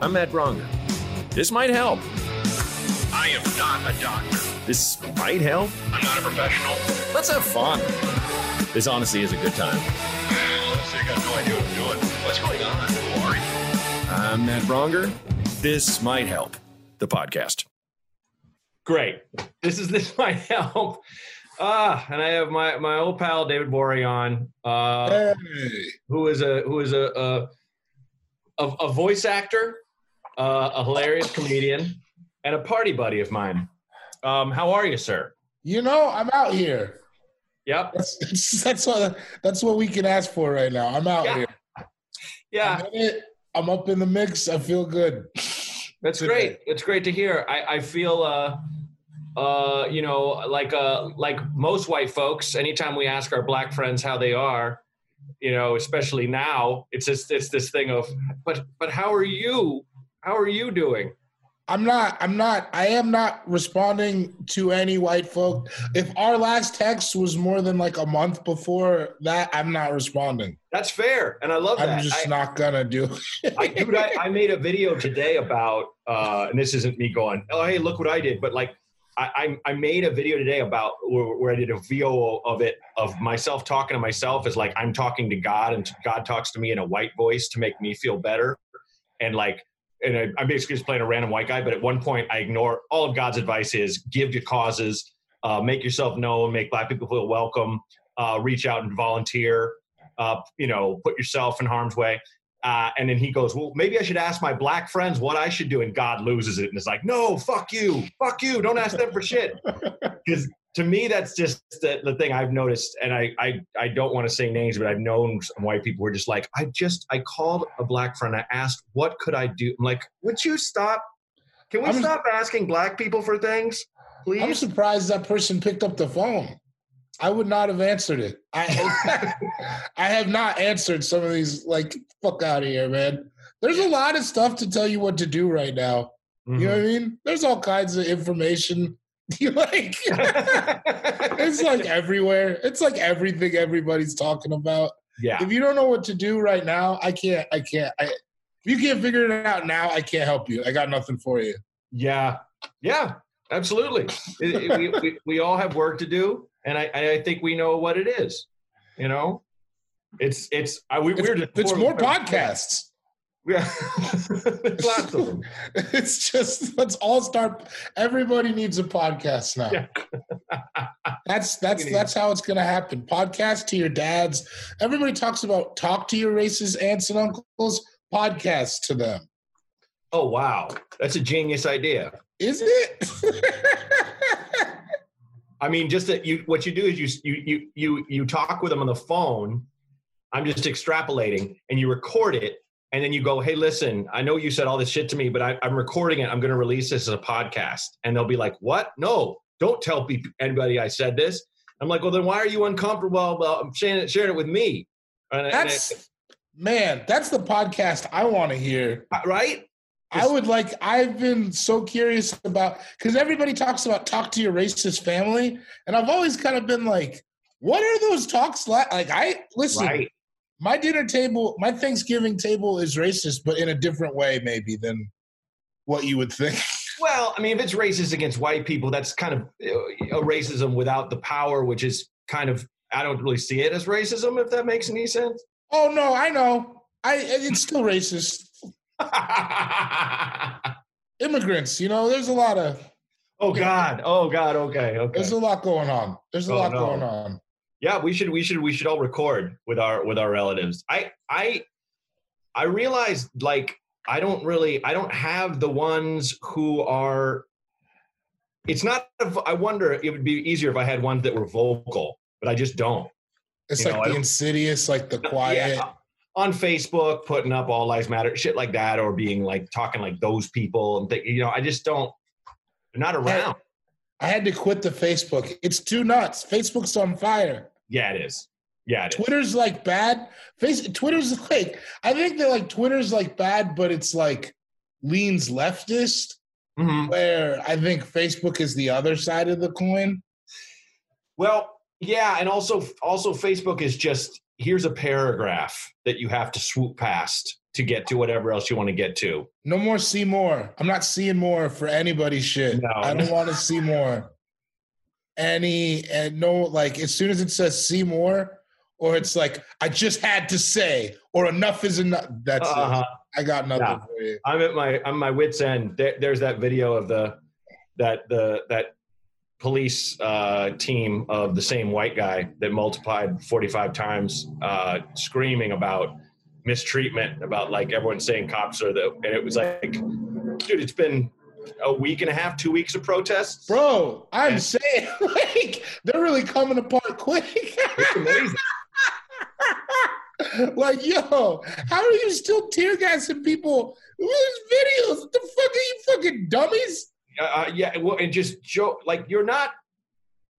I'm Matt Braunger. This might help. I am not a doctor. This might help. I'm not a professional. Let's have fun. This honestly is a good time. Honestly, I got no idea what I'm doing. What's going on? Who are you? I'm Matt Braunger. This might help. The podcast. Great. This is this might help. Ah, and I have my my old pal David Bory on, uh, Hey. who is a who is a a, a, a voice actor, uh, a hilarious comedian, and a party buddy of mine. Um, how are you, sir? You know, I'm out here. Yep. That's that's, that's what that's what we can ask for right now. I'm out Yeah. here. Yeah, I'm, up in the mix. I feel good. that's great. It's great to hear. I I feel uh uh you know like uh like most white folks. Anytime we ask our black friends how they are, you know, especially now, it's just it's this thing of, but but how are you? How are you doing? I'm not. I'm not. I am not responding to any white folk. If our last text was more than like a month before that, I'm not responding. That's fair, and I love I'm that. just I, not gonna do. I, dude, I, I made a video today about, uh, and this isn't me going, oh, hey, look what I did, but like, I, I, I made a video today about where, where I did a VO of it of myself talking to myself as like I'm talking to God, and God talks to me in a white voice to make me feel better, and like, and I, I'm basically just playing a random white guy. But at one point, I ignore all of God's advice is give to causes, uh, make yourself known, make black people feel welcome, uh, reach out and volunteer, uh, you know, put yourself in harm's way. Uh, and then he goes, Well, maybe I should ask my black friends what I should do. And God loses it and is like, No, fuck you. Fuck you. Don't ask them for shit. Because to me, that's just the, the thing I've noticed. And I, I, I don't want to say names, but I've known some white people who are just like, I just, I called a black friend. I asked, What could I do? I'm like, Would you stop? Can we I'm- stop asking black people for things, Please? I'm surprised that person picked up the phone. I would not have answered it. I I have not answered some of these. Like, fuck out of here, man. There's a lot of stuff to tell you what to do right now. You know what I mm-hmm. mean? There's all kinds of information. You like it's like everywhere. It's like everything everybody's talking about. yeah. If you don't know what to do right now, I can't. I can't. I, if you can't figure it out now, I can't help you. I got nothing for you. Yeah, yeah, absolutely. It- it- we, we, we all have work to do, and I, I think we know what it is. You know, it's it's I, we, It's, we're just it's more podcasts. Yeah, lots of them. It's just let's all start. Everybody needs a podcast now. Yeah. That's that's that's how it's gonna happen. Podcast to your dads. Everybody talks about talk to your racist aunts and uncles. Podcast to them. Oh wow, that's a genius idea. Is it? I mean, just that you what you do is you you you you you talk with them on the phone. I'm just extrapolating, and you record it, and then you go, "Hey, listen, I know you said all this shit to me, but I, I'm recording it. I'm going to release this as a podcast." And they'll be like, "What? No, don't tell anybody I said this." I'm like, "Well, then why are you uncomfortable? Well, I'm sharing it, sharing it with me." And, and that's man. That's the podcast I want to hear. Uh, right. I would like. I've been so curious about because everybody talks about talk to your racist family, and I've always kind of been like, what are those talks like? Like I listen. Right. My dinner table, my Thanksgiving table is racist, but in a different way, maybe than what you would think. Well, I mean, if it's racist against white people, that's kind of uh, a racism without the power, which is kind of I don't really see it as racism. If that makes any sense. Oh no, I know. I it's still racist. Immigrants, you know, there's a lot of oh God! Oh God! Okay, okay. there's a lot going on. There's a Oh, lot no. going on. Yeah, we should we should we should all record with our with our relatives. I I I realized like I don't really I don't have the ones who are. It's not. I wonder it would be easier if I had ones that were vocal, but I just don't. It's You like I the insidious, like the quiet. Yeah, on Facebook, putting up all lives matter, shit like that, or being like talking like those people, and think, you know, I just don't. They're not around. I had to quit the Facebook. It's too nuts. Facebook's on fire. Yeah, it is. Yeah, it is. Twitter's like bad. Face Twitter's like I think that like Twitter's like bad, but it's like leans leftist. Mhm. Where I think Facebook is the other side of the coin. Well, yeah, and also also Facebook is just here's a paragraph that you have to swoop past to get to whatever else you want to get to. No more see more. I'm not seeing more for anybody's shit. No. I don't want to see more. Any and no, like as soon as it says see more, or it's like I just had to say, or enough is enough. That's Uh-huh. it. I got nothing Yeah. for you. I'm at my I'm my wits end. There, there's that video of the that the that police uh, team of the same white guy that multiplied 45 times, uh, screaming about mistreatment, about like everyone saying cops are the, and it was like, dude, it's been a week and a half, two weeks of protests. Bro, I'm Yeah. saying like they're really coming apart quick. It's amazing. like, yo, how are you still tear gassing people? Where's videos? What the fuck are you fucking dummies? uh, uh, yeah, well, and just joke like you're not.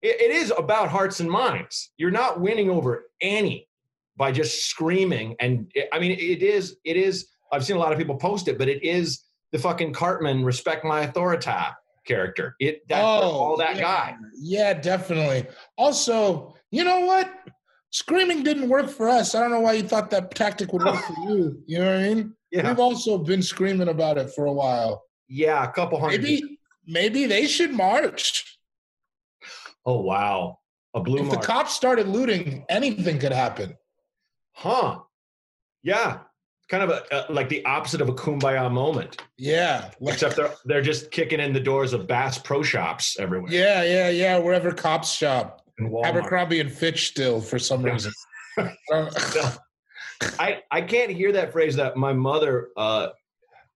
It, it is about hearts and minds. You're not winning over any by just screaming. And I mean, it is. It is. I've seen a lot of people post it, but it is the fucking Cartman respect my authority character. It that's all oh, that yeah. guy. Yeah, definitely. Also, you know what? Screaming didn't work for us. I don't know why you thought that tactic would work for you. You know what I mean? Yeah, We've also been screaming about it for a while. yeah, a couple hundred. Maybe, maybe they should march. Oh wow, a blue If the cops started looting, anything could happen. huh? Yeah, kind of a, a like the opposite of a kumbaya moment. Yeah. Like- Except they're they're just kicking in the doors of Bass Pro Shops everywhere. yeah, yeah, yeah. Wherever cops shop. and Walmart. Abercrombie and Fitch still for some reason. Uh, I, I can't hear that phrase that my mother uh,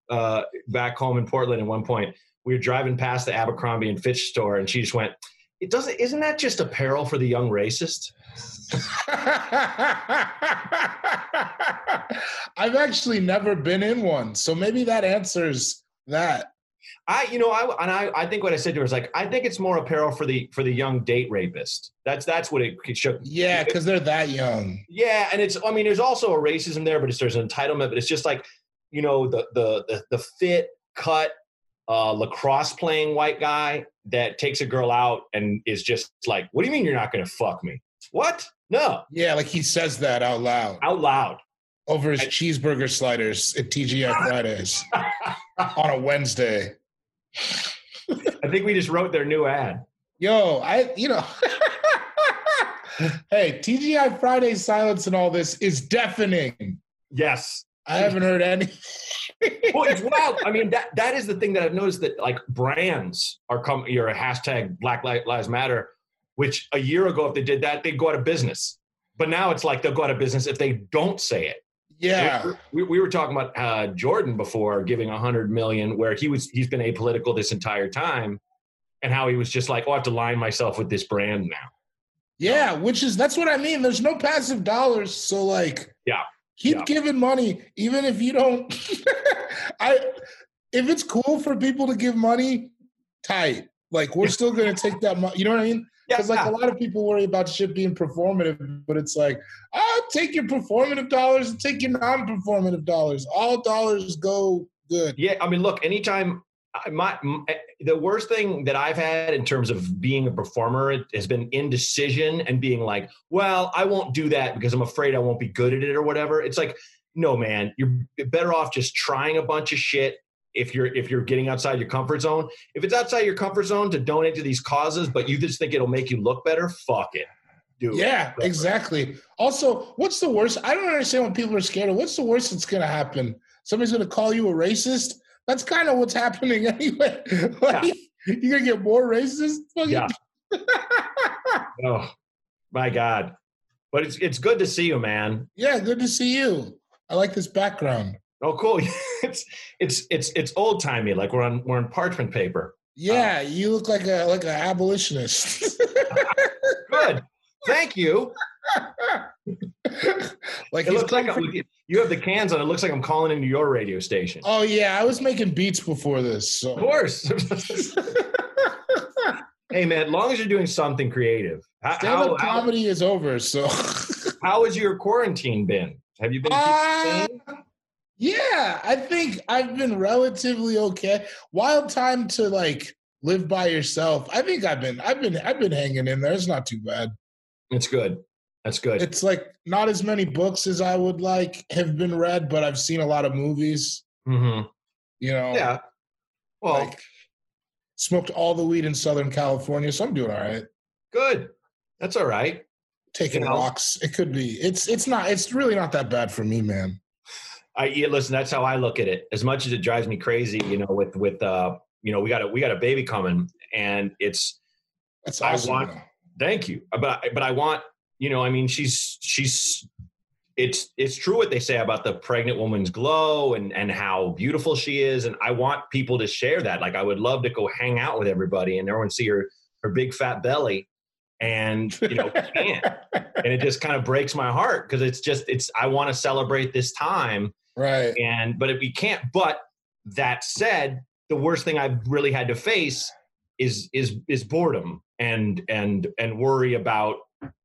uh, back home in Portland at one point we were driving past the Abercrombie and Fitch store and she just went it doesn't isn't that just apparel for the young racist I've actually never been in one, so maybe that answers that. I you know I and I, I think what I said to her is like I think it's more apparel for the for the young date rapist that's that's what it should Yeah, because they're that young. Yeah, and it's I mean there's also a racism there, but it's there's an entitlement, but it's just like you know the the the, the fit cut uh, lacrosse playing white guy that takes a girl out and is just like, what do you mean you're not going to fuck me? What? No, Yeah, like he says that out loud out loud. over his I- cheeseburger sliders at TGI Fridays on a Wednesday. I think we just wrote their new ad. Yo, I you know. hey, TGI Fridays silence and all this is deafening. Yes. I haven't heard any. Well, it's wild. I mean, that that is the thing that I've noticed that like brands are coming. You're a hashtag Black Lives Matter, which a year ago if they did that they'd go out of business. But now it's like they'll go out of business if they don't say it. yeah. we, we were talking about uh, Jordan before giving a hundred million, where he was he's been apolitical this entire time, and how he was just like, oh, I have to line myself with this brand now. Yeah, which is that's what I mean. There's no passive dollars, so like, Yeah. keep Yeah. giving money, even if you don't. I, if it's cool for people to give money, tight. Like we're still gonna take that money. You know what I mean? Because like a lot of people worry about shit being performative, but it's like, I'll take your performative dollars and take your non-performative dollars. All dollars go good. yeah, I mean, look, anytime I, my eh, the worst thing that I've had in terms of being a performer has been indecision and being like, well, I won't do that because I'm afraid I won't be good at it or whatever. It's like, no, man, you're better off just trying a bunch of shit. If you're if you're getting outside your comfort zone, if it's outside your comfort zone to donate to these causes, but you just think it'll make you look better, fuck it, do it. Yeah, it. exactly. Also, what's the worst? I don't understand what people are scared of. What's the worst that's going to happen? Somebody's going to call you a racist? That's kind of what's happening anyway. like, You're going to get more racist? Yeah. Oh, my God. But it's it's good to see you, man. yeah, good to see you. I like this background. Oh, cool. it's it's it's it's old timey, like we're on we're on parchment paper. Yeah, you look like a like an abolitionist. Good. Thank you. like It looks like I'm- you have the cans on. It looks like I'm calling into your radio station. Oh yeah, I was making beats before this. So. Of course. hey, man. As long as you're doing something creative. How, stand-up how, how, comedy is over. So how has your quarantine been? Have you been? Uh? Yeah, I think I've been relatively okay. Wild time to like live by yourself. I think I've been I've been I've been hanging in there. It's not too bad. It's good. That's good. It's like not as many books as I would like have been read, but I've seen a lot of movies. hmm You know, Yeah. Well, like smoked all the weed in Southern California, so I'm doing all right. good. That's all right. Taking You know? walks, it could be. It's it's not. It's really not that bad for me, man. I yeah, listen. That's how I look at it. As much as it drives me crazy, you know, with with uh, you know, we got a we got a baby coming, and it's That's I awesome. want- though. thank you, but but I want you know, I mean, she's she's it's it's true what they say about the pregnant woman's glow and and how beautiful she is, and I want people to share that. Like, I would love to go hang out with everybody and everyone see her her big fat belly, and you know, and it just kind of breaks my heart because it's just it's I want to celebrate this time right. and but if we can't but that said the worst thing i've really had to face is is is boredom and and and worry about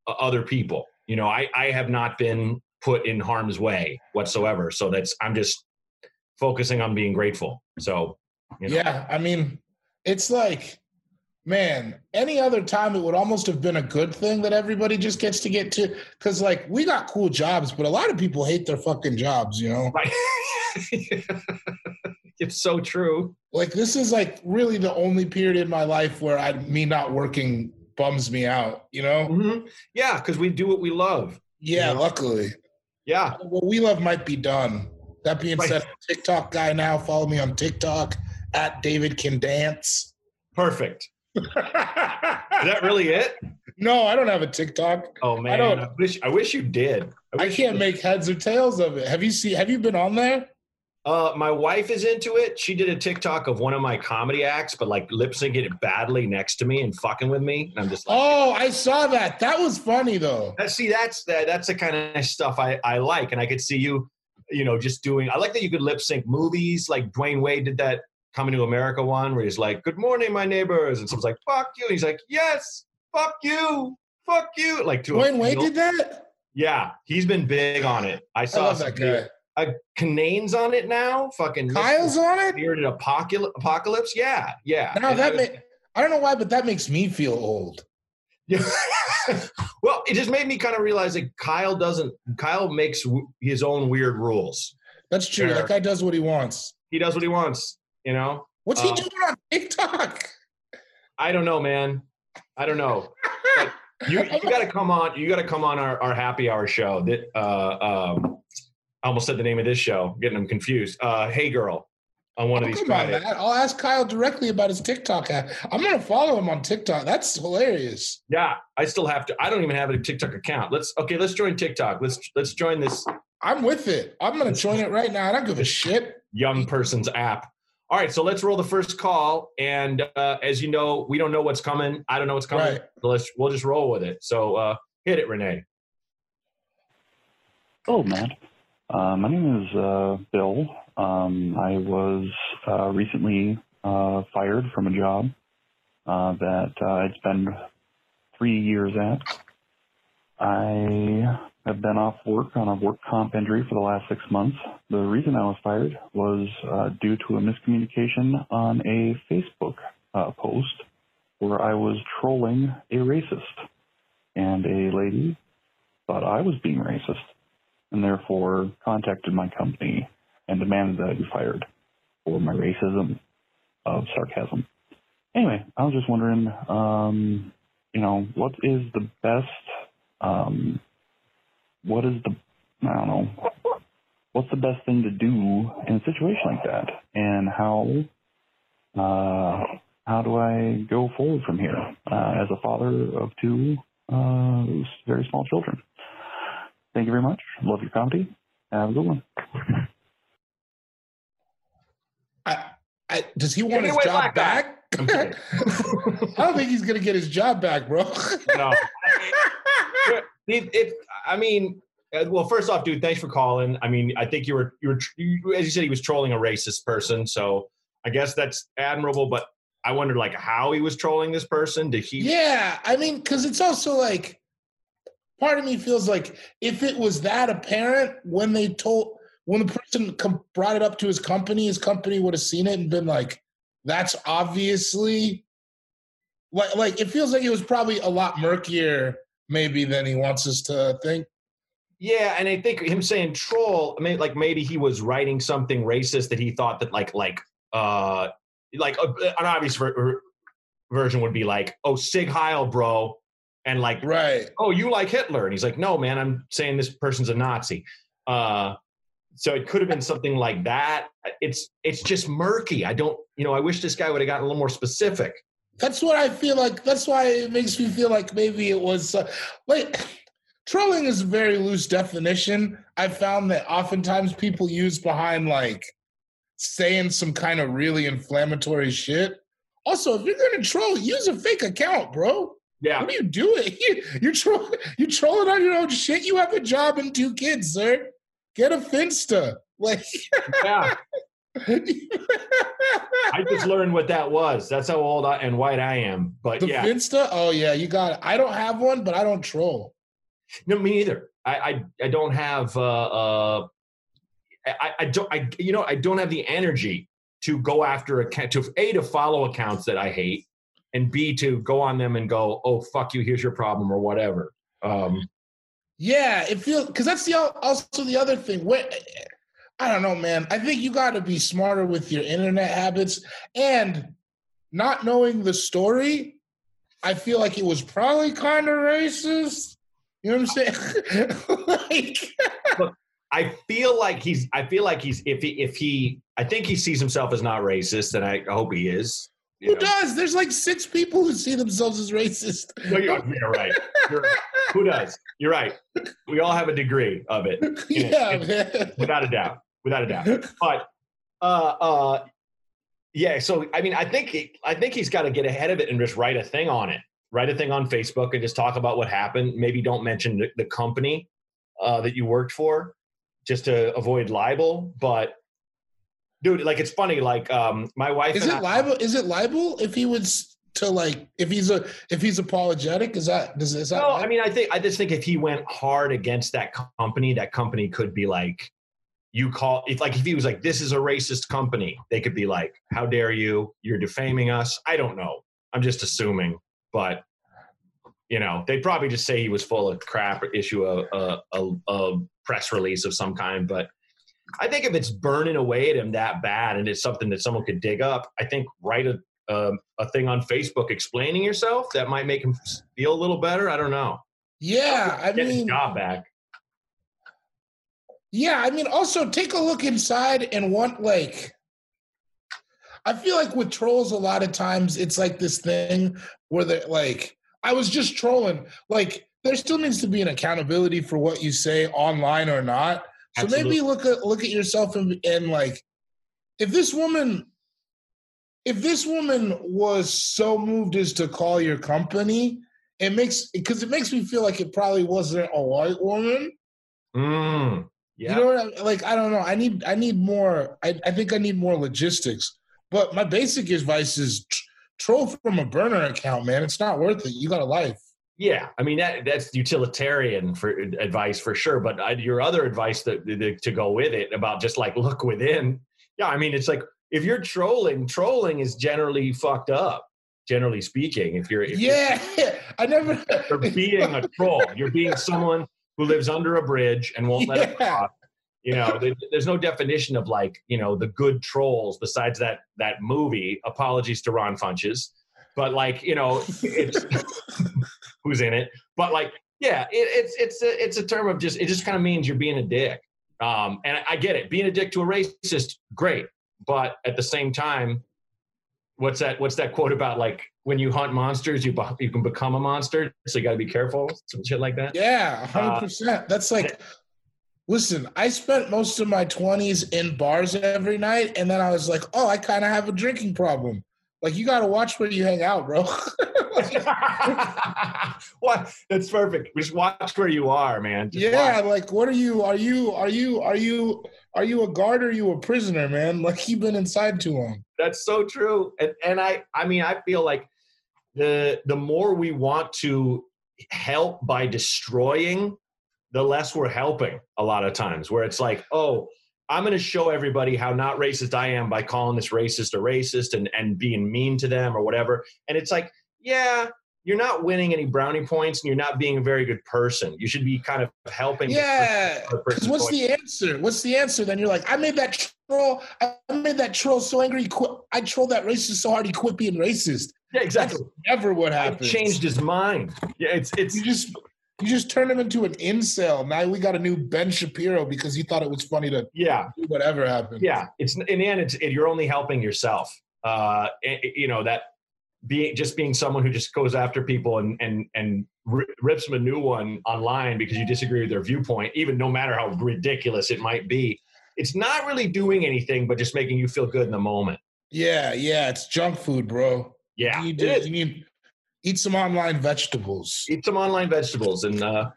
other people you know i i have not been put in harm's way whatsoever so that's i'm just focusing on being grateful so you know. Yeah, I mean, it's like, man, any other time it would almost have been a good thing that everybody just gets to get to. Because, like, we got cool jobs, but a lot of people hate their fucking jobs, you know? right it's so true Like, this is like really the only period in my life where I, me not working bums me out, you know? Mhm. yeah because we do what we love Yeah, Yeah. luckily. yeah What we love might be done. That being Right. said, I'm TikTok guy now. Follow me on TikTok at David Can Dance. perfect is that really it no, I don't have a TikTok. oh man don't- I wish i wish you did I wish can't make heads or tails of it. Have you seen? Have you been on there? Uh, my wife is into it. She did a TikTok of one of my comedy acts, but like lip syncing it badly next to me and fucking with me. And I'm just like, Oh, I saw that. That was funny though. That- see, that's that, that's the kind of stuff I, I like. And I could see you, you know, just doing, I like that you could lip sync movies. Like Dwyane Wade did that Coming to America one where he's like, good morning, my neighbors. And someone's like, fuck you. And he's like, yes, fuck you, fuck you. Like to a Dwyane Wade did that. Yeah, he's been big on it. I I saw love some that guy. Uh, Kinane's on it now. Fucking. Kyle's on it. Bearded apocalypse. Apocalypse. Yeah, yeah. Now And that I- ma- I don't know why, but that makes me feel old. Yeah. well, it just made me kind of realize that Kyle doesn't. Kyle makes w- his own weird rules. That's true. That guy does what he wants. He does what he wants. You know. What's he Uh, doing on TikTok? I don't know, man. I don't know. You you got to come on. You got to come on our, our happy hour show. That uh, um, I almost said the name of this show. Getting them confused. Uh, hey girl, on one of these Come on, Fridays. I'll ask Kyle directly about his TikTok. app. I'm gonna follow him on TikTok. That's hilarious. Yeah, I still have to. I don't even have a TikTok account. Let's okay. Let's join TikTok. Let's let's join this I'm with it. I'm gonna join it right now. I don't give a shit. young person's app. All right, so let's roll the first call. And uh, as you know, we don't know what's coming. I don't know what's coming. Right. So let's we'll just roll with it. So uh, hit it, Renee. Oh, Matt. Uh, my name is uh, Bill. Um, I was uh, recently uh, fired from a job uh, that uh, I'd spent three years at. I have been off work on a work comp injury for the last six months. The reason I was fired was uh, due to a miscommunication on a Facebook uh, post where I was trolling a racist. And a lady thought I was being racist and therefore contacted my company and demanded that I be fired for my racism of sarcasm. Anyway, I was just wondering, um, you know, what is the best, um, what is the, I don't know, what's the best thing to do in a situation like that, and how, uh, how do I go forward from here uh, as a father of two uh, very small children? Thank you very much. Love your comedy. Have a good one. I, I, does he want Take his away, job black back? I'm. I don't think he's gonna get his job back, bro. no. It, I mean, uh, well, first off, dude, thanks for calling. I mean, I think you were, you were, you, as you said, he was trolling a racist person. So I guess that's admirable. But I wondered, like, how he was trolling this person. Did he? yeah, I mean, because it's also like part of me feels like if it was that apparent when they told when the person com- brought it up to his company, his company would have seen it and been like, "That's obviously." Like, like it feels like it was probably a lot murkier maybe than he wants us to think. Yeah, and I think him saying troll, I mean, like maybe he was writing something racist that he thought that like like uh like uh, an obvious ver- version would be like, oh Sieg Heil, bro, and like Right. oh you like Hitler, and he's like, no man, I'm saying this person's a Nazi. Uh, so it could have been something like that. It's it's just murky. I don't, you know, I wish this guy would have gotten a little more specific. That's what I feel like. That's why it makes me feel like maybe it was uh, like trolling is a very loose definition. I found that oftentimes people use behind like saying some kind of really inflammatory shit. Also, if you're gonna troll, use a fake account, bro. Yeah, What are you doing? You, you're trolling. You're trolling on your own shit. You have a job and two kids, sir. Get a Finsta. Like, yeah. I just learned what that was. That's how old I, and white I am. But the yeah, Finsta. Oh yeah, you got it. I don't have one, but I don't troll. no, me either. I I, I don't have. Uh, uh, I I don't. I you know I don't have the energy to go after account to a to follow accounts that I hate, and b to go on them and go, oh fuck you, here's your problem or whatever. Um, Yeah, it feels because that's the also the other thing. I don't know, man. I think you got to be smarter with your internet habits and not knowing the story. I feel like it was probably kind of racist. You know what I'm saying? like, I feel like he's. I feel like he's. If he. If he. I think he sees himself as not racist, and I hope he is. Who know. does? There's like six people who see themselves as racist. No, you're, you're right. You're right. Who does? You're right. We all have a degree of it, yeah, man. without a doubt. Without a doubt. But uh uh yeah, so I mean I think he, I think he's got to get ahead of it and just write a thing on it. Write a thing on Facebook and just talk about what happened. Maybe don't mention the, the company uh that you worked for just to avoid libel, but dude, like it's funny like um my wife Is it I- libel? Is it libel if he was to like if he's a if he's apologetic? Is that does is that? No, I mean, I think I just think if he went hard against that company, that company could be like, you call if like if he was like, this is a racist company, they could be like, how dare you? You're defaming us. I don't know. I'm just assuming, but you know, they'd probably just say he was full of crap, or issue a a, a, a press release of some kind. But I think if it's burning away at him that bad, and it's something that someone could dig up, I think write a um, a thing on Facebook explaining yourself that might make him feel a little better. I don't know. yeah, I Get his mean, job back. yeah, I mean, also take a look inside and want like. I feel like with trolls, a lot of times it's like this thing where they're like, I was just trolling. Like, there still needs to be an accountability for what you say online or not. So Absolutely. maybe look at look at yourself and, and like, if this woman, if this woman was so moved as to call your company, it makes because it makes me feel like it probably wasn't a white woman. Mm, yeah. You know what I like? I don't know. I need I need more. I, I think I need more logistics. But my basic advice is tr- troll from a burner account, man. It's not worth it. You got a life. Yeah. I mean, that that's utilitarian for advice for sure. But I, your other advice that, that- to go with it about just like look within. Yeah. I mean, it's like if you're trolling, trolling is generally fucked up. Generally speaking, if you're if Yeah, I never. you're, you're being a troll, you're being someone who lives under a bridge and won't let it Yeah. cross. You know, there's no definition of like you know the good trolls besides that that movie. Apologies to Ron Funches, but like you know, it's who's in it. But like, yeah, it, it's it's a it's a term of just it just kind of means you're being a dick. Um, and I, I get it, being a dick to a racist, great, but at the same time, what's that? What's that quote about? Like when you hunt monsters, you you can become a monster, so you got to be careful, some shit like that. Yeah, hundred Uh, percent. That's like. Listen, I spent most of my twenties in bars every night, and then I was like, "Oh, I kind of have a drinking problem." Like, you got to watch where you hang out, bro. what? That's perfect. Just watch where you are, man. Just yeah, watch. like, what are you? Are you? Are you? Are you? Are you a guard or are you a prisoner, man? Like, you've been inside too long. that's so true. And and I I mean I feel like the the more we want to help by destroying, the less we're helping a lot of times. Where it's like, oh, I'm going to show everybody how not racist I am by calling this racist a racist and and being mean to them or whatever. And it's like, yeah, you're not winning any brownie points and you're not being a very good person. You should be kind of helping. Yeah. Because what's the answer? What's the answer? Then you're like, I made that troll. I made that troll so angry. He quit. I trolled that racist so hard he quit being racist. yeah, exactly. Never what happened. changed his mind. Yeah, it's it's You just you just turned him into an incel. Now we got a new Ben Shapiro because he thought it was funny to yeah. do whatever happened. yeah it's in the end it's it, you're only helping yourself uh and, you know that being just being someone who just goes after people and and and ri- rips them a new one online because you disagree with their viewpoint even no matter how ridiculous it might be it's not really doing anything but just making you feel good in the moment Yeah, yeah. It's junk food, bro. yeah You need, to, you need eat some online vegetables. eat some online vegetables. And uh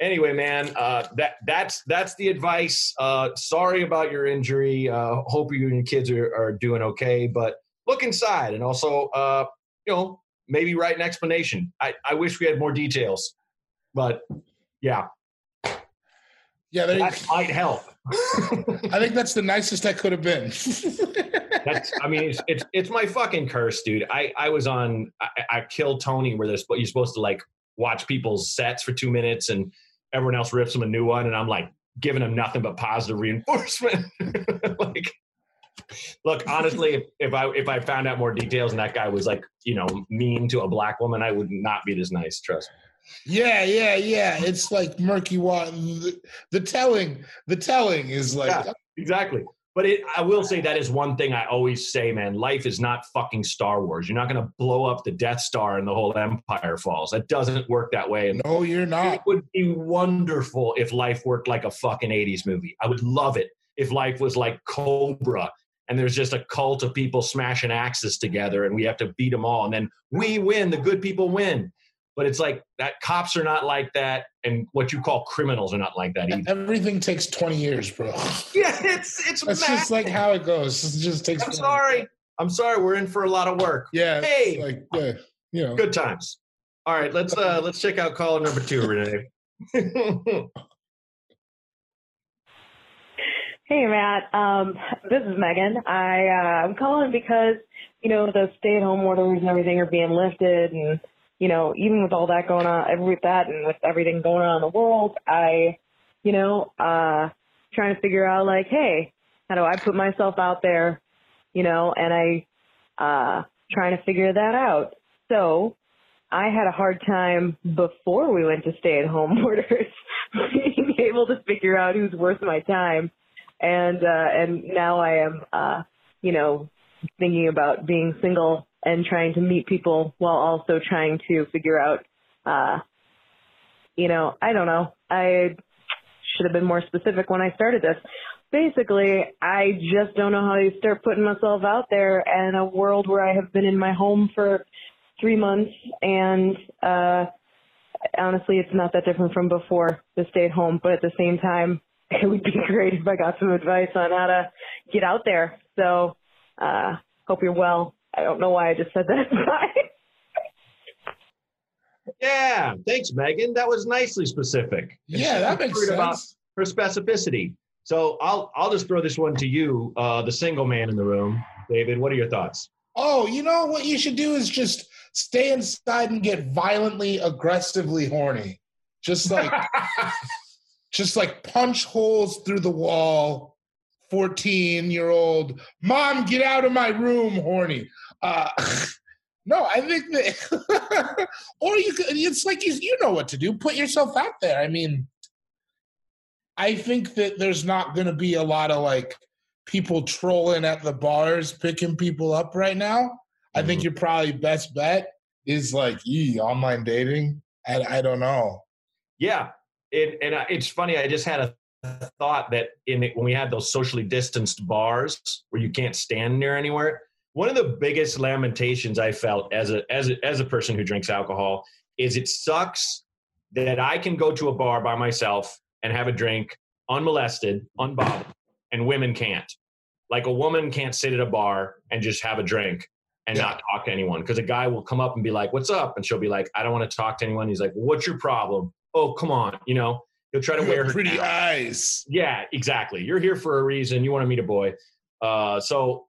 anyway man uh that that's that's the advice. Uh sorry about your injury. Uh hope you and your kids are, are doing okay but look inside. And also uh you know maybe write an explanation. I i wish we had more details but yeah. Yeah, that might help I think that's the nicest I could have been. that's i mean it's, it's it's my fucking curse dude. I i was on i, I killed tony where there's you're supposed to like watch people's sets for two minutes and everyone else rips them a new one and i'm like giving them nothing but positive reinforcement. Like look honestly if, if i if i found out more details and that guy was like you know mean to a black woman i would not be this nice trust me yeah, yeah, yeah. It's like murky water. The, the telling, the telling is like Yeah. exactly but it, i will say that is one thing i always say man life is not fucking star wars you're not going to blow up the death star and the whole empire falls that doesn't work that way and no, you're not. It would be wonderful if life worked like a fucking 80s movie. I would love it if life was like Cobra and there's just a cult of people smashing axes together and we have to beat them all and then we win, the good people win. But it's like that cops are not like that and what you call criminals are not like that either. Everything takes 20 years, bro. Yeah, it's it's That's just like how it goes. It just takes. I'm 20 sorry. I'm sorry. We're in for a lot of work. Yeah. Hey! Like, yeah, you know. Good times. All right, let's uh let's check out caller number two, Renee. Hey Matt, um, this is Megan. I uh, I'm calling because you know the stay-at-home orders and everything are being lifted, and you know even with all that going on, with that and with everything going on in the world, I, you know, uh, trying to figure out like, hey, how do I put myself out there, you know, and I, uh, trying to figure that out. So I had a hard time before we went to stay-at-home orders being able to figure out who's worth my time and uh and now I am uh you know thinking about being single and trying to meet people while also trying to figure out uh you know I don't know I should have been more specific when I started this basically I just don't know how to start putting myself out there in a world where I have been in my home for 3 months and uh honestly it's not that different from before the stay at home but at the same time it would be great if I got some advice on how to get out there. So, uh, hope you're well. I don't know why I just said that. yeah, thanks, Megan. That was nicely specific. Yeah, that makes Worried about sense. her specificity. So I'll I'll just throw this one to you, uh, the single man in the room, David. What are your thoughts? Oh, you know what you should do is just stay inside and get violently, aggressively horny. Just like, just like punch holes through the wall. Fourteen-year-old mom, get out of my room, horny. Uh, no, I think that, or you could. It's like you, you know what to do. Put yourself out there. I mean, I think that there's not going to be a lot of like people trolling at the bars, picking people up right now. I think your probably best bet is like, e online dating. I, I don't know. Yeah, it, and I- it's funny. I just had a thought that in it, when we had those socially distanced bars where you can't stand near anywhere, one of the biggest lamentations I felt as a as a, as a person who drinks alcohol is it sucks that I can go to a bar by myself and have a drink unmolested, unbothered, and women can't. Like a woman can't sit at a bar and just have a drink and Yeah. not talk to anyone because a guy will come up and be like, "What's up?" and she'll be like, "I don't want to talk to anyone." He's like, "What's your problem?" "Oh, come on," you know. He'll try to You wear her pretty down. eyes. Yeah, exactly. You're here for a reason. You want to meet a boy. Uh, so,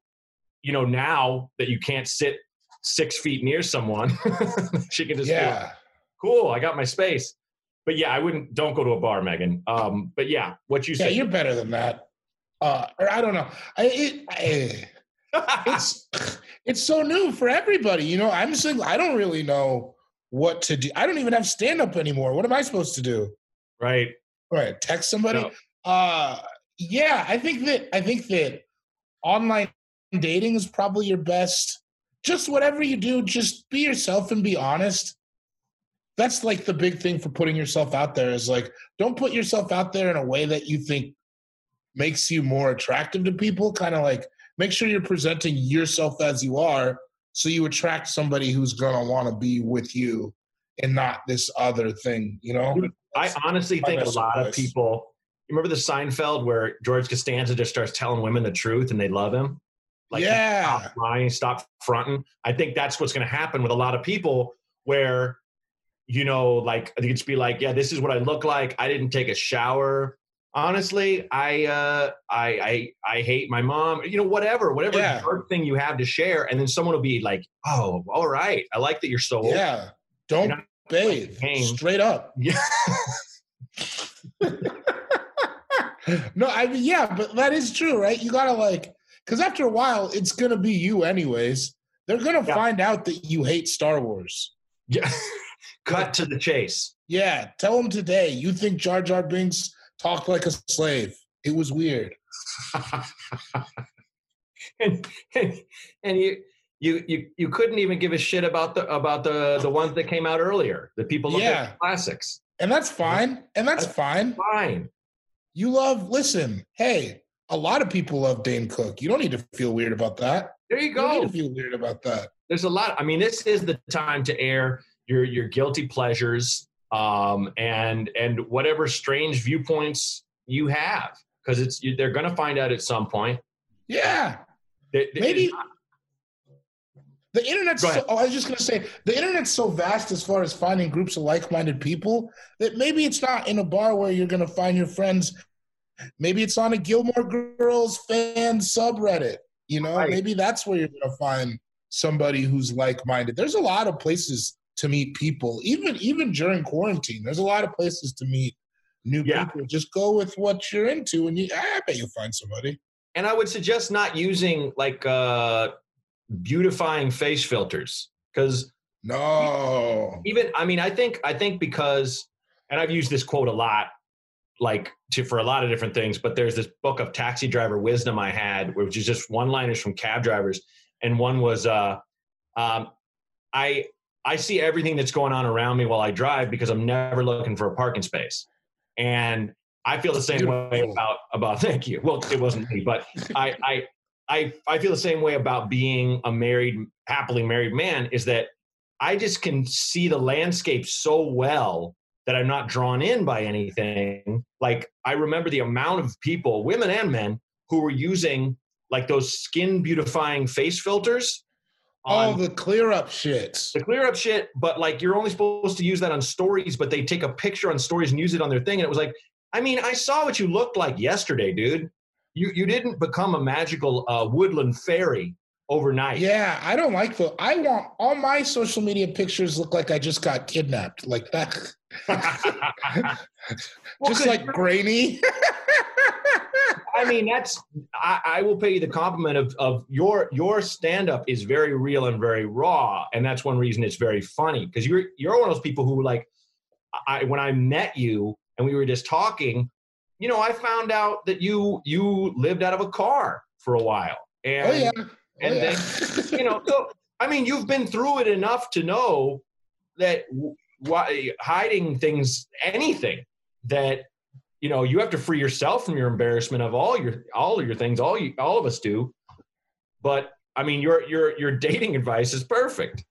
you know, now that you can't sit six feet near someone, she can just Yeah. cool. I got my space. But yeah, I wouldn't. Don't go to a bar, Megan. Um, but yeah, what you Yeah, said. you're better than that. Uh, or I don't know. I, it, I, it's it's so new for everybody. You know, I'm single. I don't really know what to do. I don't even have stand up anymore. What am I supposed to do? right. Right. text somebody. No. Uh, yeah, I think that I think that online dating is probably your best. Just whatever you do, just be yourself and be honest. That's like the big thing for putting yourself out there is like don't put yourself out there in a way that you think makes you more attractive to people. Kind of like make sure you're presenting yourself as you are so you attract somebody who's gonna want to be with you and not this other thing, you know? I honestly think a lot of people. You remember the Seinfeld where George Costanza just starts telling women the truth and they love him? Yeah. stop lying, stop fronting. I think that's what's going to happen with a lot of people where, you know, like think it's be like, yeah, this is what I look like. I didn't take a shower. Honestly, I uh, I I I hate my mom. You know, whatever, whatever Yeah. thing you have to share, and then someone will be like, "Oh, all right, I like that you're so old." Yeah. Don't not bathe. pain. Straight up. Yeah. no, I mean, yeah, but that is true, right? You gotta like, because after a while, it's gonna be you anyways. They're gonna Yeah. find out that you hate Star Wars. yeah. Cut to the chase. Yeah, tell them today. You think Jar Jar Binks talked like a slave? It was weird. and, and you you you you couldn't even give a shit about the about the the ones that came out earlier. The people look Yeah. at classics. And that's fine. And that's fine. Fine. You love, listen, hey, a lot of people love Dane Cook. You don't need to feel weird about that. There you You don't go. need to feel weird about that. There's a lot. I mean, this is the time to air your your guilty pleasures um, and and whatever strange viewpoints you have because it's you, they're going to find out at some point. Yeah. They- they- Maybe the internet's so, oh, I was just going to say the internet's so vast as far as finding groups of like-minded people that maybe it's not in a bar where you're going to find your friends. Maybe it's on a Gilmore Girls fan subreddit. You know, Right. maybe that's where you're going to find somebody who's like-minded. There's a lot of places to meet people, even even during quarantine. There's a lot of places to meet new Yeah. people. Just go with what you're into, and you, I bet you'll find somebody. and I would suggest not using like uh, beautifying face filters because No. even I mean I think I think because and I've used this quote a lot like to for a lot of different things but there's this book of taxi driver wisdom I had which is just one liners from cab drivers. And one was uh um I I see everything that's going on around me while I drive because I'm never looking for a parking space. And I feel the same way about about thank you. Well it wasn't me but I I I I feel the same way about being a married happily married man is that I just can see the landscape so well that I'm not drawn in by anything. Like I remember the amount of people, women and men, who were using like those skin beautifying face filters. Oh, the clear up shits. the clear up shit, but like you're only supposed to use that on stories, but they take a picture on stories and use it on their thing. And it was like, I mean, I saw what you looked like yesterday, dude. You you didn't become a magical uh, woodland fairy overnight. Yeah, I don't like the. I want all my social media pictures look like I just got kidnapped, like that, Well, just like grainy. I mean, that's I, I will pay you the compliment of of your your stand up is very real and very raw, and that's one reason it's very funny because you're you're one of those people who like I when I met you and we were just talking, you know, I found out that you you lived out of a car for a while, oh, and oh yeah, oh, and oh, yeah. then you know, so I mean, you've been through it enough to know that why hiding things, anything that you know, you have to free yourself from your embarrassment of all your all of your things. All you, all of us do. But I mean, your your your dating advice is perfect.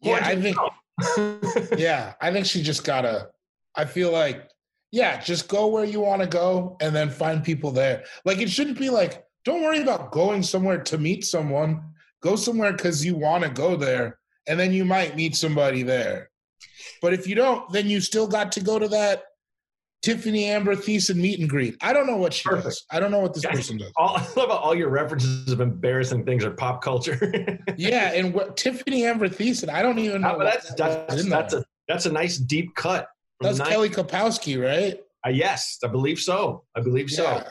yeah, I think think. yeah, I think she just gotta. I feel like yeah, just go where you want to go and then find people there. Like it shouldn't be like don't worry about going somewhere to meet someone. Go somewhere because you want to go there, and then you might meet somebody there. But if you don't, then you still got to go to that Tiffani Amber Thiessen meet and greet. I don't know what she Perfect. does. I don't know what this person does. All, I love all your references of embarrassing things are pop culture. Yeah, and what Tiffani Amber Thiessen, I don't even know. Uh, but that's that that's that's a that's a nice deep cut. That's Kelly Kapowski, right? Uh, yes, I believe so. I believe so. Yeah.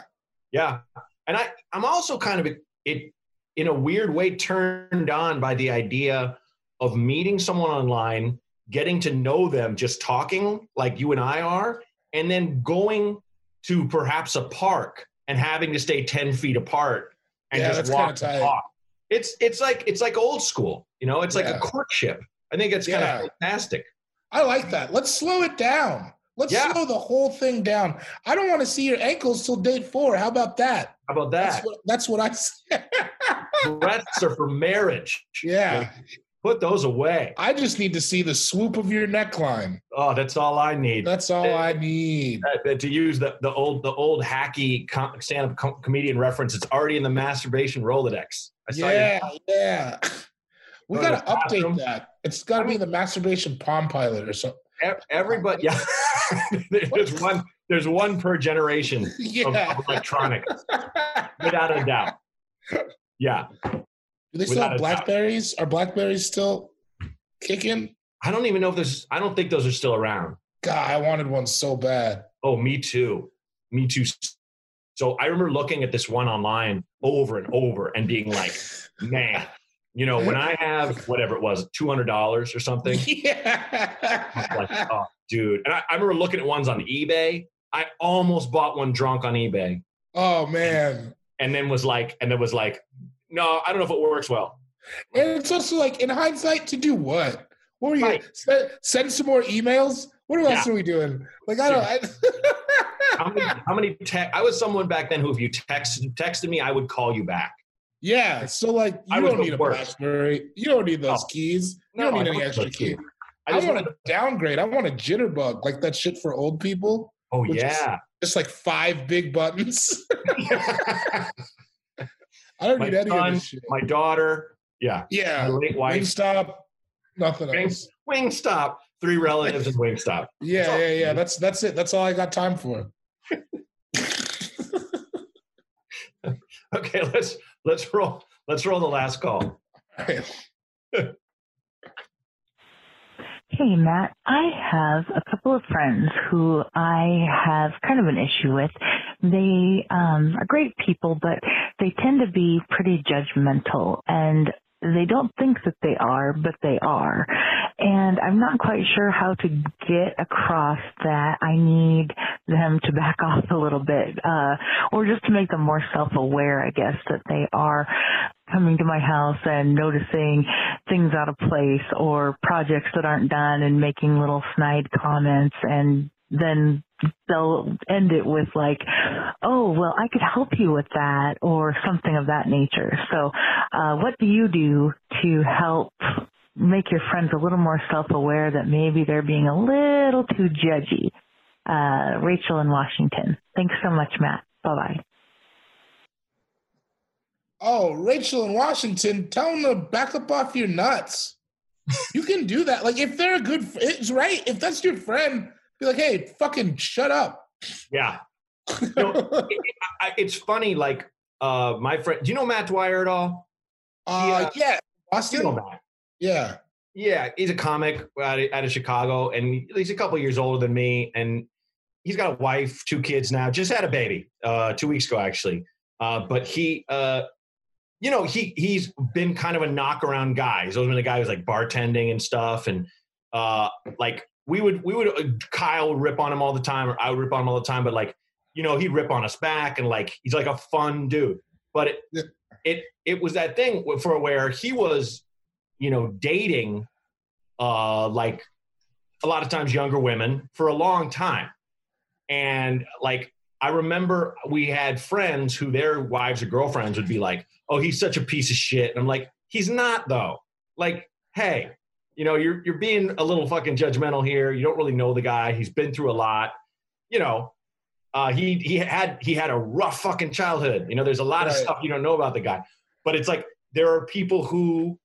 Yeah, and I I'm also kind of it in a weird way turned on by the idea of meeting someone online, getting to know them, just talking like you and I are, and then going to perhaps a park and having to stay ten feet apart and Yeah, just walk and talk. It's it's like it's like old school, you know. It's like Yeah. a courtship. I think it's kind of fantastic. I like that. Let's slow it down. Let's Yeah. slow the whole thing down. I don't want to see your ankles till date four. How about that? How about That's that? what, that's what I said. Breasts are for marriage. yeah. Put those away. I just need to see the swoop of your neckline. Oh, that's all I need. That's all I need. Uh, uh, to use the, the old the old hacky com- stand-up com- comedian reference, it's already in the masturbation Rolodex. I saw Yeah, yeah. We Go got to the bathroom. update that. It's got to be the masturbation Palm Pilot or something. everybody. Yeah, there's one. There's one per generation of, Yeah. of electronics, without a doubt. Yeah, Do they still Without have. Blackberries? Are Blackberries still kicking? I don't even know if there's. I don't think those are still around. God, I wanted one so bad. Oh, me too. Me too. So I remember looking at this one online over and over and being like, man, you know, when I have whatever it was, two hundred dollars or something. Yeah. like, oh, dude. And I, I remember looking at ones on eBay. I almost bought one drunk on eBay, oh man. and then was like, and then was like, no, I don't know if it works well. And it's also like in hindsight to do what? What were you Right. send, send some more emails? What else Yeah. are we doing? Like I don't I, How many? How many? Te- I was someone back then who, if you text texted me, I would call you back. Yeah, so like I you was don't need a. BlackBerry. You don't need those No. keys. You No, don't I need any extra key. Keys. I I, just want wanted to downgrade. I want a jitterbug, like that shit for old people. Oh yeah. Just like five big buttons. I don't My need any son, of this shit. My daughter. Yeah. My Yeah, late wife. Wingstop, nothing Wing, else. Wingstop. Three relatives and Wingstop. Yeah, all- yeah, yeah. That's that's it. That's all I got time for. Okay, let's let's roll. Let's roll the last call. Hey, Matt. I have a couple of friends who I have kind of an issue with. They um, are great people, but they tend to be pretty judgmental and they don't think that they are, but they are. And I'm not quite sure how to get across that I need them to back off a little bit, uh, or just to make them more self-aware, I guess, that they are coming to my house and noticing things out of place or projects that aren't done and making little snide comments and then they'll end it with like, oh, well, I could help you with that or something of that nature. So, uh, what do you do to help make your friends a little more self-aware that maybe they're being a little too judgy? Uh, Rachel in Washington. Thanks so much, Matt. Bye-bye. Oh, Rachel in Washington, tell them to back up off your nuts. You can do that. Like if they're a good, it's right. If that's your friend, be like, hey, fucking shut up. Yeah. No, it- it- I, it's funny. Like uh, my friend. Do you know Matt Dwyer at all? Uh, yeah, You Boston. know Matt. Yeah. Yeah, he's a comic out of, out of Chicago, and he's a couple years older than me. And he's got a wife, two kids now. Just had a baby uh, two weeks ago, actually. Uh, but he, uh, you know, he he's been kind of a knock around guy. He's always been a guy who's like bartending and stuff, and uh, like we would we would uh, Kyle would rip on him all the time, or I would rip on him all the time. But like, you know, he'd rip on us back, and like he's like a fun dude. But it Yeah. it it was that thing for where he was you know, dating uh like a lot of times younger women for a long time. And like I remember we had friends who their wives or girlfriends would be like, "Oh, he's such a piece of shit." And I'm like, "He's not though." Like, "Hey, you know, you're you're being a little fucking judgmental here. You don't really know the guy. He's been through a lot. You know, uh, he he had he had a rough fucking childhood. You know, there's a lot of stuff you don't know about the guy. But it's like there are people who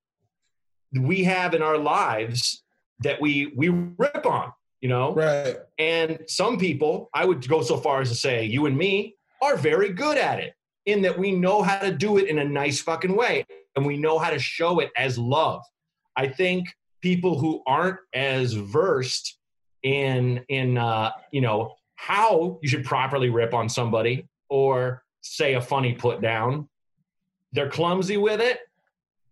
we have in our lives that we we rip on you know? Right. And some people, I would go so far as to say, you and me are very good at it in that we know how to do it in a nice fucking way and we know how to show it as love. I think people who aren't as versed in in uh, you know how you should properly rip on somebody or say a funny put down, they're clumsy with it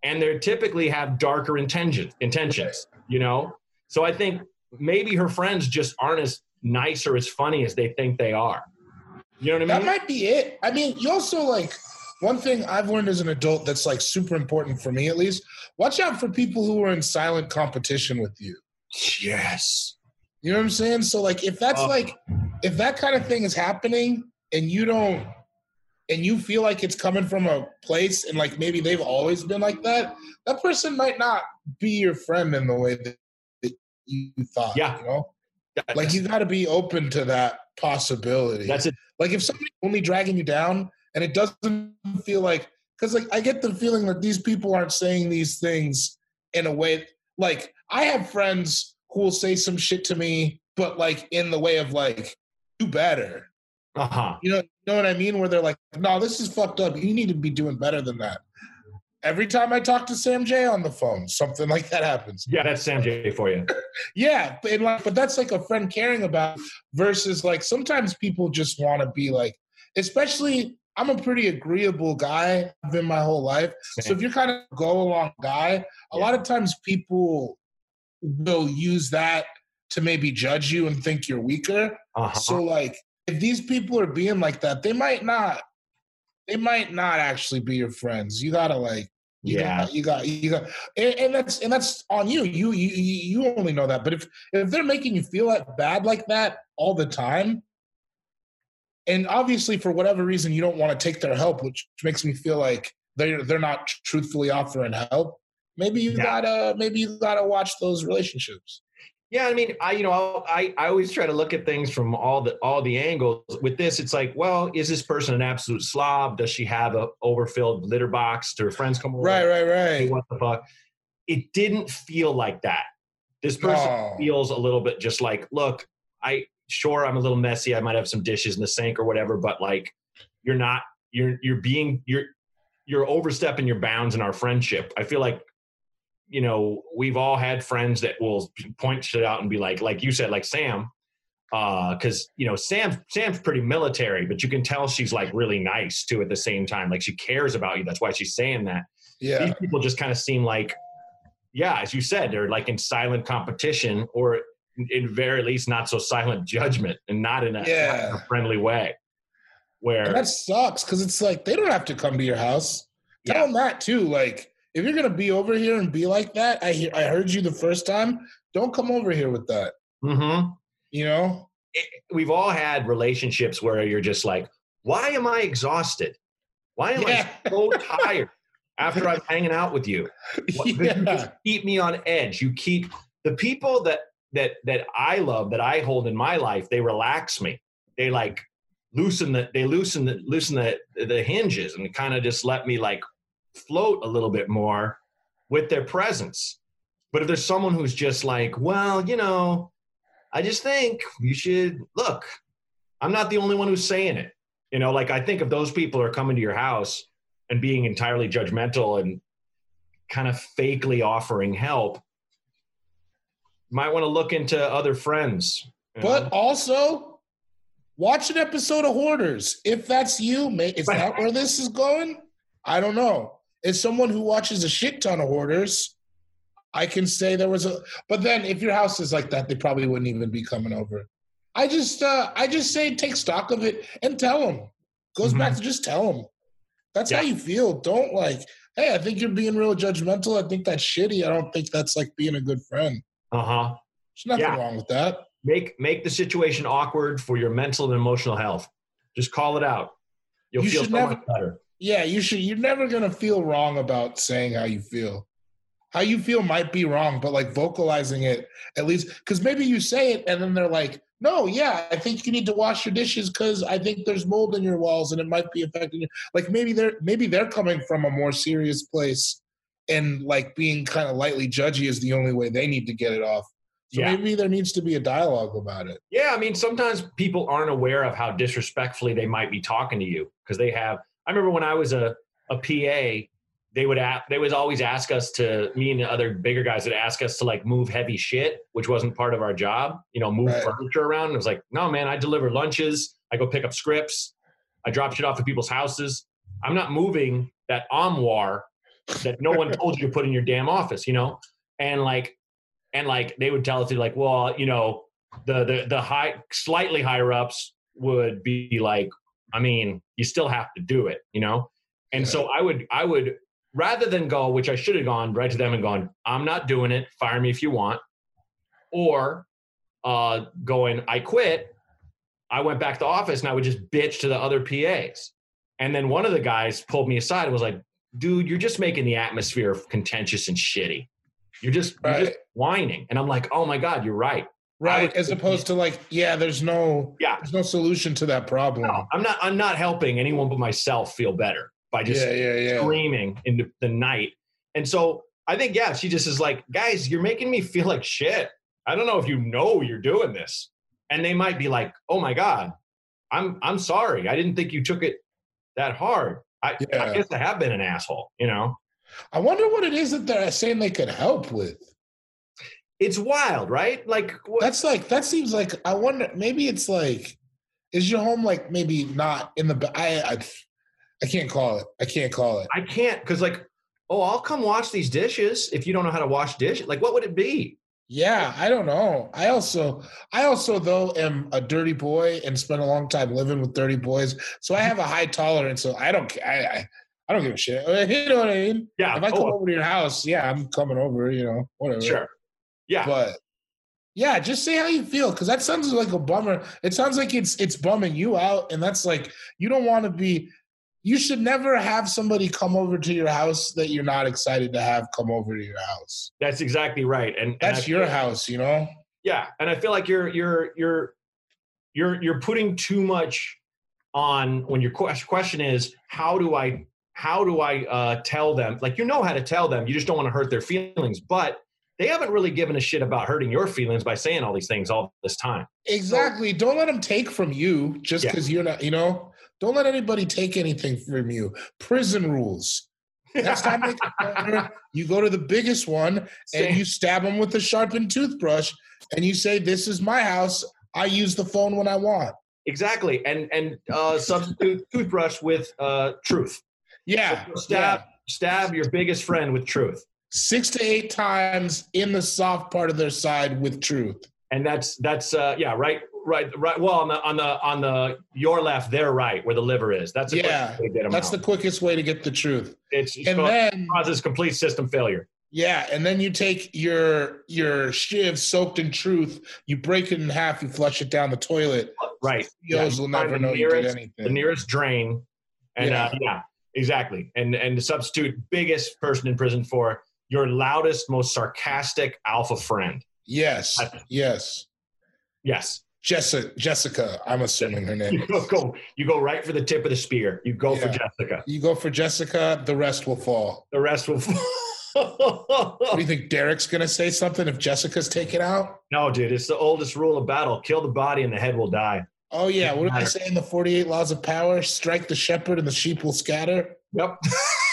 and they typically have darker intentions intentions, you know? So I think maybe her friends just aren't as nice or as funny as they think they are. You know what I mean? That might be it. I mean, you also like one thing I've learned as an adult that's like super important for me at least. Watch out for people who are in silent competition with you. yes. You know what I'm saying? So like if that's Oh. like if that kind of thing is happening and you don't and you feel like it's coming from a place and like maybe they've always been like that, that person might not be your friend in the way that, that you thought. Yeah. You know? Like you gotta be open to that possibility. That's it. Like if somebody's only dragging you down and it doesn't feel like because like I get the feeling that these people aren't saying these things in a way like I have friends who will say some shit to me, but like in the way of like, do better. Uh-huh. You know, you know what I mean? Where they're like, no, this is fucked up. You need to be doing better than that. Every time I talk to Sam Jay on the phone, something like that happens. Yeah, that's Sam Jay for you. Yeah, but, like, but that's like a friend caring about versus like sometimes people just want to be like, especially I'm a pretty agreeable guy. I've been my whole life. So if you're kind of go along guy, a lot of times people will use that to maybe judge you and think you're weaker. Uh-huh. So like if these people are being like that, they might not they might not actually be your friends. You gotta like you yeah. got, you got, you got, and, and that's and that's on you. You you you only know that. But if if they're making you feel like bad like that all the time, and obviously for whatever reason you don't want to take their help, which makes me feel like they're they're not truthfully offering help. Maybe you Yeah. gotta maybe you gotta watch those relationships. Yeah, I mean, I you know, I I always try to look at things from all the all the angles. With this, it's like, well, is this person an absolute slob? Does she have a overfilled litter box? Do her friends come over? Right, right, Hey, right. what the fuck? It didn't feel like that. This person No. feels a little bit just like, look, I sure I'm a little messy. I might have some dishes in the sink or whatever, but like, you're not. You're you're being you're you're overstepping your bounds in our friendship. I feel like you know, we've all had friends that will point shit out and be like, like you said, like Sam, uh, because you know Sam Sam's pretty military, but you can tell she's like really nice too at the same time. Like she cares about you. That's why she's saying that. Yeah. These people just kind of seem like, yeah, as you said, they're like in silent competition, or in very least not so silent judgment, and not in a, not in a friendly way. Where And that sucks because it's like they don't have to come to your house. Tell Yeah. them that too. Like if you're gonna be over here and be like that, I hear, I heard you the first time. Don't come over here with that. Mhm. You know? we've all had relationships where you're just like, why am I exhausted? Why am Yeah. I so tired after I'm hanging out with you? What- You just keep me on edge. You keep the people that that that I love that I hold in my life. They relax me. They like loosen the they loosen the loosen the the hinges and kind of just let me like float a little bit more with their presence. But if there's someone who's just like, well, you know, I just think you should look. I'm not the only one who's saying it. You know, like I think if those people are coming to your house and being entirely judgmental and kind of fakely offering help, might want to look into other friends. But know? also, watch an episode of Hoarders. If that's you, may, is that where this is going? I don't know. As someone who watches a shit ton of Hoarders, I can say there was a. But then, if your house is like that, they probably wouldn't even be coming over. I just, uh, I just say take stock of it and tell them. Goes back to just tell them. That's how Mm-hmm. You feel. Don't like, hey, I think you're being real judgmental. I think that's shitty. I don't think that's like being a good friend. uh-huh. There's nothing Yeah. wrong with that. Make make the situation awkward for your mental and emotional health. Just call it out. You'll You feel so never- much better. Yeah, you should. You're never gonna feel wrong about saying how you feel. How you feel might be wrong, but like vocalizing it at least, because maybe you say it and then they're like, "No, yeah, I think you need to wash your dishes because I think there's mold in your walls and it might be affecting you." Like maybe they're maybe they're coming from a more serious place, and like being kind of lightly judgy is the only way they need to get it off. So Yeah. maybe there needs to be a dialogue about it. Yeah, I mean, sometimes people aren't aware of how disrespectfully they might be talking to you because they have. I remember when I was a a PA, they would a they would always ask us to me and the other bigger guys would ask us to like move heavy shit, which wasn't part of our job. You know, move Right. furniture around. It was like, no, man, I deliver lunches. I go pick up scripts. I drop shit off at people's houses. I'm not moving that armoire that no one told you to put in your damn office. You know, and like and like they would tell us like well you know the the the high slightly higher ups would be like i mean you still have to do it you know? And so i would i would rather than go which i should have gone right to them and gone i'm not doing it fire me if you want. Or uh going i quit i went back to office and i would just bitch to the other pas and then one of the guys pulled me aside and was like dude you're just making the atmosphere contentious and shitty. You're just you're just whining. And i'm like oh my god you're right Right. As opposed to like, yeah, there's no Yeah. there's no solution to that problem. no, i'm not i'm not helping anyone but myself feel better by just yeah, yeah, yeah. screaming in the, night and so i think yeah she just is like guys you're making me feel like shit i don't know if you know you're doing this and they might be like oh my god i'm i'm sorry i didn't think you took it that hard i, I guess i have been an asshole you know I wonder what it is that they're saying they could help with. It's wild right like what, That's like that seems like I wonder maybe it's like is your home like maybe not in the I I I can't call it. I can't call it. i can't because like oh i'll come wash these dishes if you don't know how to wash dishes like what would it be Yeah, I don't know. I also I also though am a dirty boy and spent a long time living with dirty boys. So I have a high tolerance. So I don't I I, I don't give a shit. You know what I mean? yeah If I come oh, over to your house, yeah, I'm coming over, you know, whatever. sure yeah But yeah, just say how you feel because that sounds like a bummer. It sounds like it's it's bumming you out, and that's like you don't want to be. You should never have somebody come over to your house that you're not excited to have come over to your house. That's exactly right. And and That's I your feel- house, you know. Yeah, and I feel like you're you're you're you're you're putting too much on when your question is how do I how do I uh, tell them? Like you know how to tell them, you just don't want to hurt their feelings, but they haven't really given a shit about hurting your feelings by saying all these things all this time. Exactly. Don't let them take from you just Yeah. because you're not. You know. Don't let anybody take anything from you. Prison rules. Next time they come you go to the biggest one and you stab them with a sharpened toothbrush and you say, "This is my house. I use the phone when I want." exactly, and and uh, substitute toothbrush with uh, truth. Yeah, Stab yeah. stab your biggest friend with truth. Six to eight times in the soft part of their side with truth. and that's that's uh yeah right right right well on the on the on the your left their right where the liver is that's Yeah, quickest way to get 'em That's out. the quickest way to get the truth. it's, And then causes complete system failure Yeah, and then you take your your shiv soaked in truth, you break it in half, you flush it down the toilet. right CEOs you will never the know you did nearest- anything. the nearest drain and yeah. Uh, yeah exactly and and the substitute biggest person in prison for your loudest most sarcastic alpha friend yes, I- yes. yes Jessica, Jessica, I'm assuming her name. you go, go you go right for the tip of the spear you go for jessica You go for Jessica, the rest will fall. the rest will What do you think Derek's gonna say something if Jessica's taken out? no dude it's the oldest rule of battle kill the body and the head will die Oh yeah, what they Matter. say in the 48 laws of power? Strike the shepherd and the sheep will scatter. yep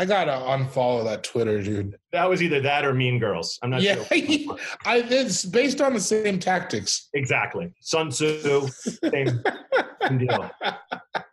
I gotta unfollow that Twitter, dude. That was either that or Mean Girls. I'm not Yeah, sure. I, it's based on the same tactics. exactly. Sun Tzu, same, same deal.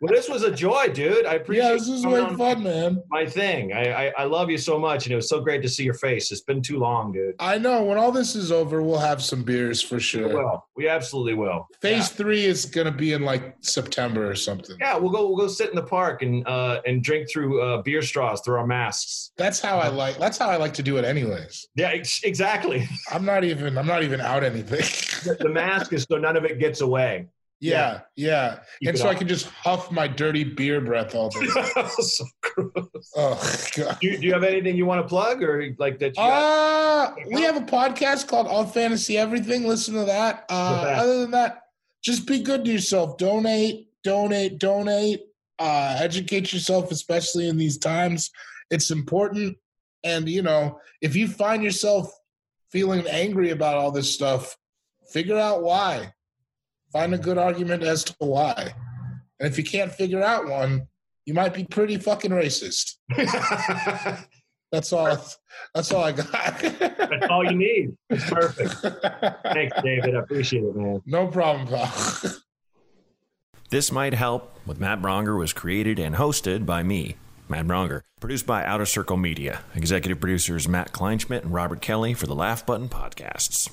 Well, this was a joy, dude. I appreciate Yeah, this is way fun, man. My thing. I, I I love you so much, and it was so great to see your face. It's been too long, dude. I know. When all this is over, we'll have some beers for We sure. will. We absolutely will. Phase three is gonna be in like September or something. Yeah, we'll go. We'll go sit in the park and uh and drink through uh, beer straws through our masks. That's how I like. That's how I like to do it, anyways. Yeah, ex- exactly. I'm not even. I'm not even out anything. the, the mask is so none of it gets away. yeah, yeah. Keep And so I can just huff my dirty beer breath all day. so gross. oh god. Do you, do you have anything you want to plug or like that? You got? Uh, we have a podcast called All Fantasy Everything. Listen to that. Uh, other than that, just be good to yourself. Donate, donate, donate. Uh, educate yourself, especially in these times. It's important. And, you know, if you find yourself feeling angry about all this stuff, figure out why. Find a good argument as to why. And if you can't figure out one, you might be pretty fucking racist. That's all. That's all I got. That's all you need. It's perfect. Thanks, David. I appreciate it, man. No problem, pal. This Might Help with Matt Braunger was created and hosted by me, Matt Braunger. Produced by Outer Circle Media. Executive producers Matt Kleinschmidt and Robert Kelly for the Laugh Button Podcasts.